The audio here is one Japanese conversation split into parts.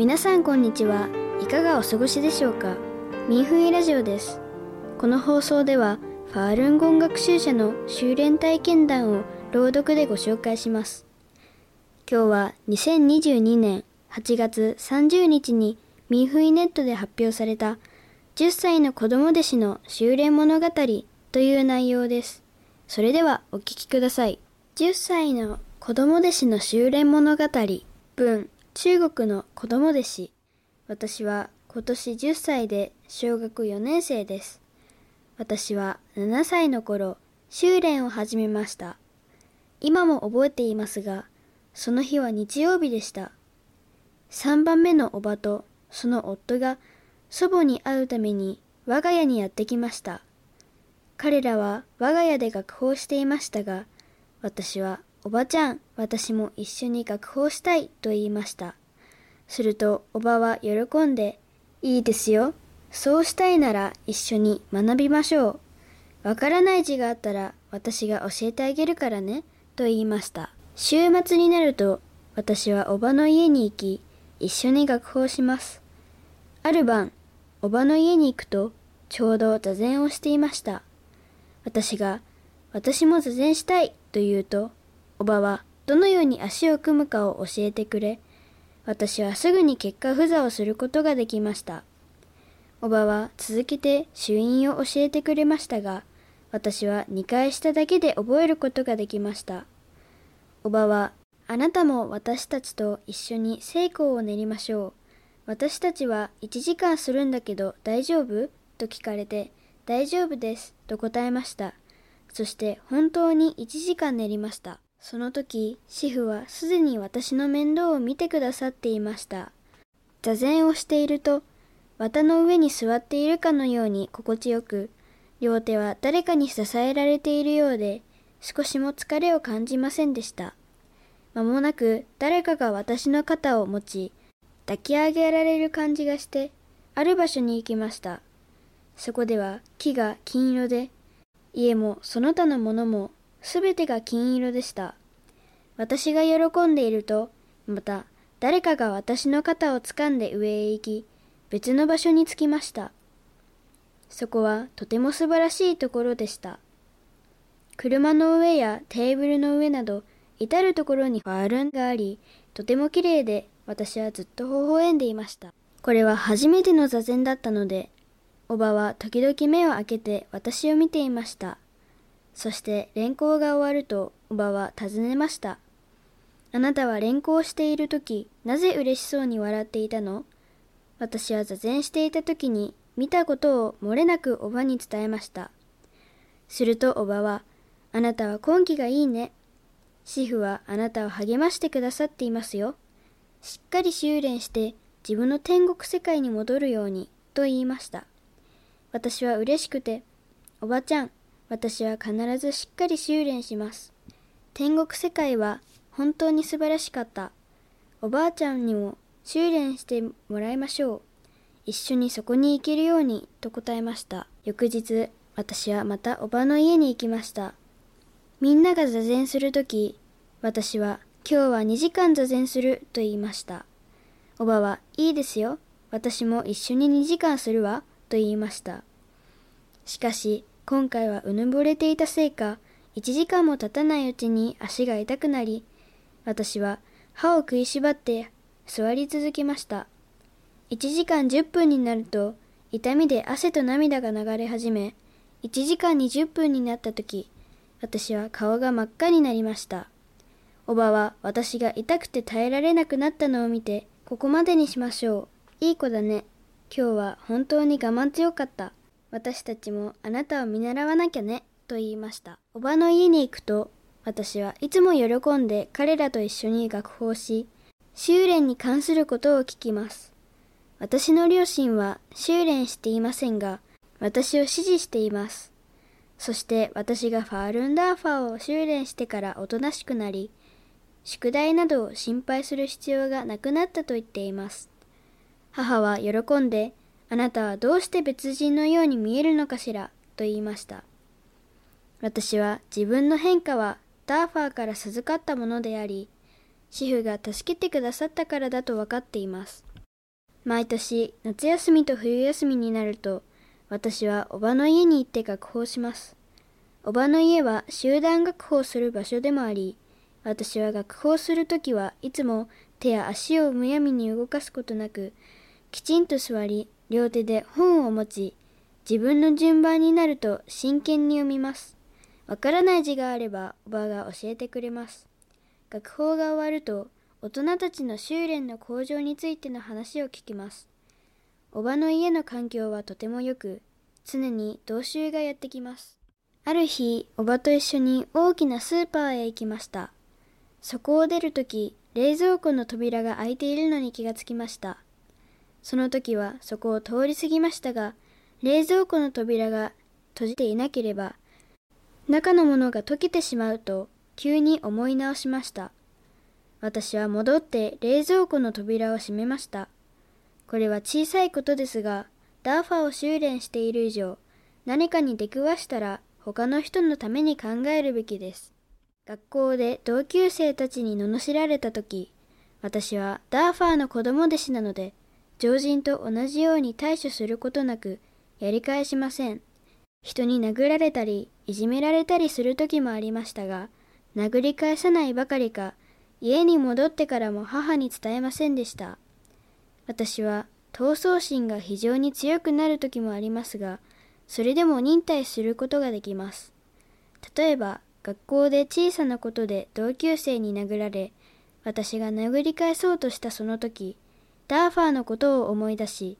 皆さんこんにちは。いかがお過ごしでしょうか？ミンフイラジオです。この放送ではファールンゴン学習者の修練体験談を朗読でご紹介します。今日は2022年8月30日にミンフイネットで発表された10歳の子供弟子の修練物語という内容です。それではお聞きください。10歳の子供弟子の修練物語文。中国の子供弟子。私は今年10歳で小学4年生です。私は7歳の頃修練を始めました。今も覚えていますがその日は日曜日でした。3番目のおばとその夫が祖母に会うために我が家にやってきました。彼らは我が家で学法していましたが私はおばちゃん、私も一緒に学法したいと言いました。するとおばは喜んで、いいですよ。そうしたいなら一緒に学びましょう。わからない字があったら私が教えてあげるからね、と言いました。週末になると私はおばの家に行き、一緒に学法します。ある晩、おばの家に行くと、ちょうど座禅をしていました。私が、私も座禅したいと言うと、おばはどのように足を組むかを教えてくれ、私はすぐに結果不座をすることができました。おばは続けて主因を教えてくれましたが、私は2回しただけで覚えることができました。おばは、あなたも私たちと一緒に成功を練りましょう。私たちは1時間するんだけど大丈夫？と聞かれて、大丈夫ですと答えました。そして本当に1時間練りました。その時、主婦はすでに私の面倒を見てくださっていました。座禅をしていると、綿の上に座っているかのように心地よく、両手は誰かに支えられているようで、少しも疲れを感じませんでした。間もなく誰かが私の肩を持ち、抱き上げられる感じがして、ある場所に行きました。そこでは木が金色で、家もその他のものもすべてが金色でした。私が喜んでいると、また誰かが私の肩を掴んで上へ行き、別の場所に着きました。そこはとても素晴らしいところでした。車の上やテーブルの上など、至るところにファールンがあり、とても綺麗で、私はずっと微笑んでいました。これは初めての座禅だったので、おばは時々目を開けて私を見ていました。そして連行が終わるとおばは尋ねました。あなたは連行している時、なぜ嬉しそうに笑っていたの？私は座禅していた時に見たことを漏れなくおばに伝えました。するとおばは、あなたは根気がいいね。主婦はあなたを励ましてくださっていますよ。しっかり修練して自分の天国世界に戻るようにと言いました。私は嬉しくて、おばちゃん、私は必ずしっかり修練します。天国世界は本当に素晴らしかった。おばあちゃんにも修練してもらいましょう。一緒にそこに行けるようにと答えました。翌日、私はまたおばの家に行きました。みんなが座禅するとき、私は今日は2時間座禅すると言いました。おばはいいですよ。私も一緒に2時間するわと言いました。しかし、今回はうぬぼれていたせいか、1時間も経たないうちに足が痛くなり、私は歯を食いしばって座り続けました。1時間10分になると、痛みで汗と涙が流れ始め、1時間20分になった時、私は顔が真っ赤になりました。おばは私が痛くて耐えられなくなったのを見て、ここまでにしましょう。いい子だね。今日は本当に我慢強かった。私たちもあなたを見習わなきゃね、と言いました。おばの家に行くと、私はいつも喜んで彼らと一緒に学法し、修練に関することを聞きます。私の両親は修練していませんが、私を支持しています。そして私がファールンダーファーを修練してからおとなしくなり、宿題などを心配する必要がなくなったと言っています。母は喜んであなたはどうして別人のように見えるのかしらと言いました。私は自分の変化はダーファーから授かったものであり、主婦が助けてくださったからだと分かっています。毎年夏休みと冬休みになると私はおばの家に行って学法します。おばの家は集団学法する場所でもあり、私は学法するときはいつも手や足をむやみに動かすことなく、きちんと座り、両手で本を持ち、自分の順番になると真剣に読みます。わからない字があればおばが教えてくれます。学法が終わると大人たちの修練の向上についての話を聞きます。おばの家の環境はとても良く、常に同州がやってきます。ある日、おばと一緒に大きなスーパーへ行きました。そこを出るとき、冷蔵庫の扉が開いているのに気がつきました。その時はそこを通り過ぎましたが、冷蔵庫の扉が閉じていなければ、中のものが溶けてしまうと急に思い直しました。私は戻って冷蔵庫の扉を閉めました。これは小さいことですが、ダーファを修練している以上、何かに出くわしたら他の人のために考えるべきです。学校で同級生たちに罵られた時、私はダーファーの子供弟子なので、常人と同じように対処することなく、やり返しません。人に殴られたり、いじめられたりする時もありましたが、殴り返さないばかりか、家に戻ってからも母に伝えませんでした。私は闘争心が非常に強くなる時もありますが、それでも忍耐することができます。例えば、学校で小さなことで同級生に殴られ、私が殴り返そうとしたその時、ダーファーのことを思い出し、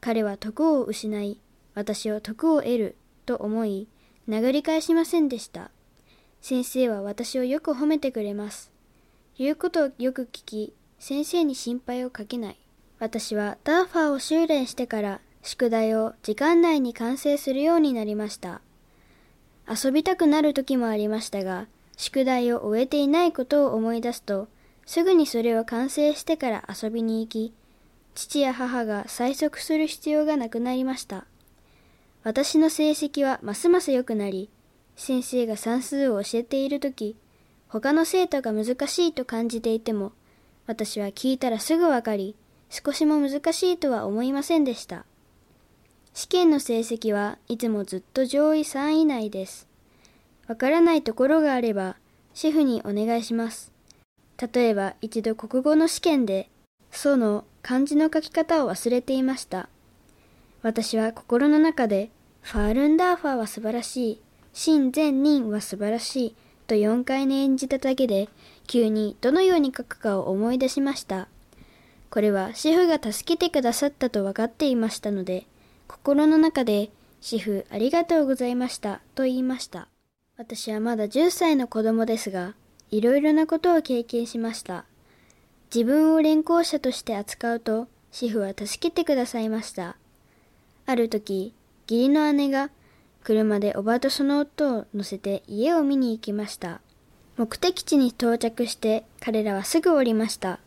彼は徳を失い、私を徳を得ると思い、殴り返しませんでした。先生は私をよく褒めてくれます。言うことをよく聞き、先生に心配をかけない。私はダーファーを修練してから宿題を時間内に完成するようになりました。遊びたくなる時もありましたが、宿題を終えていないことを思い出すと、すぐにそれを完成してから遊びに行き、父や母が催促する必要がなくなりました。私の成績はますます良くなり、先生が算数を教えている時、他の生徒が難しいと感じていても、私は聞いたらすぐわかり、少しも難しいとは思いませんでした。試験の成績はいつもずっと上位3位以内です。わからないところがあれば、シェフにお願いします。例えば一度国語の試験で、その漢字の書き方を忘れていました。私は心の中で、ファールンダーファーは素晴らしい、真善人は素晴らしい、と4回に演じただけで、急にどのように書くかを思い出しました。これはシェフが助けてくださったと分かっていましたので、心の中で、シェフありがとうございましたと言いました。私はまだ10歳の子供ですが、いろいろなことを経験しました。自分を連行者として扱うと、シェフは助けてくださいました。ある時、義理の姉が車でおばとその夫を乗せて家を見に行きました。目的地に到着して彼らはすぐ降りました。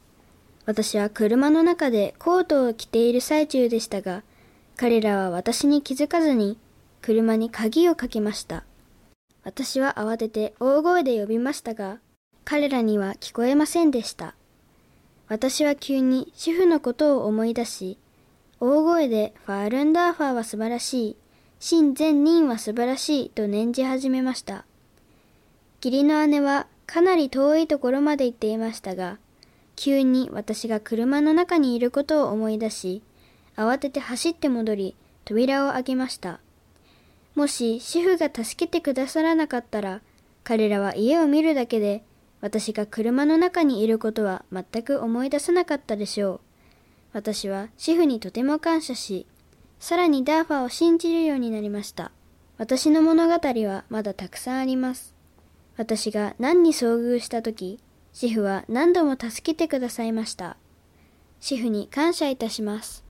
私は車の中でコートを着ている最中でしたが、彼らは私に気づかずに車に鍵をかけました。私は慌てて大声で呼びましたが、彼らには聞こえませんでした。私は急に主婦のことを思い出し、大声でファールンダーファーは素晴らしい、真善人は素晴らしいと念じ始めました。義理の姉はかなり遠いところまで行っていましたが、急に私が車の中にいることを思い出し、慌てて走って戻り、扉を開けました。もし主婦が助けてくださらなかったら、彼らは家を見るだけで、私が車の中にいることは全く思い出さなかったでしょう。私はシェフにとても感謝し、さらにダーファを信じるようになりました。私の物語はまだたくさんあります。私が何に遭遇した時、シェフは何度も助けてくださいました。シェフに感謝いたします。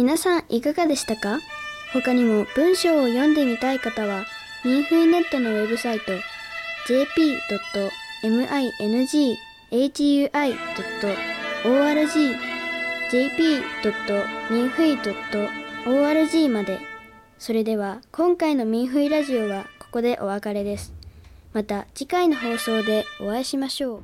皆さんいかがでしたか？他にも文章を読んでみたい方は、ミンフイネットのウェブサイト、jp.minghui.org jp.minhui.org まで。それでは今回のミンフイラジオはここでお別れです。また次回の放送でお会いしましょう。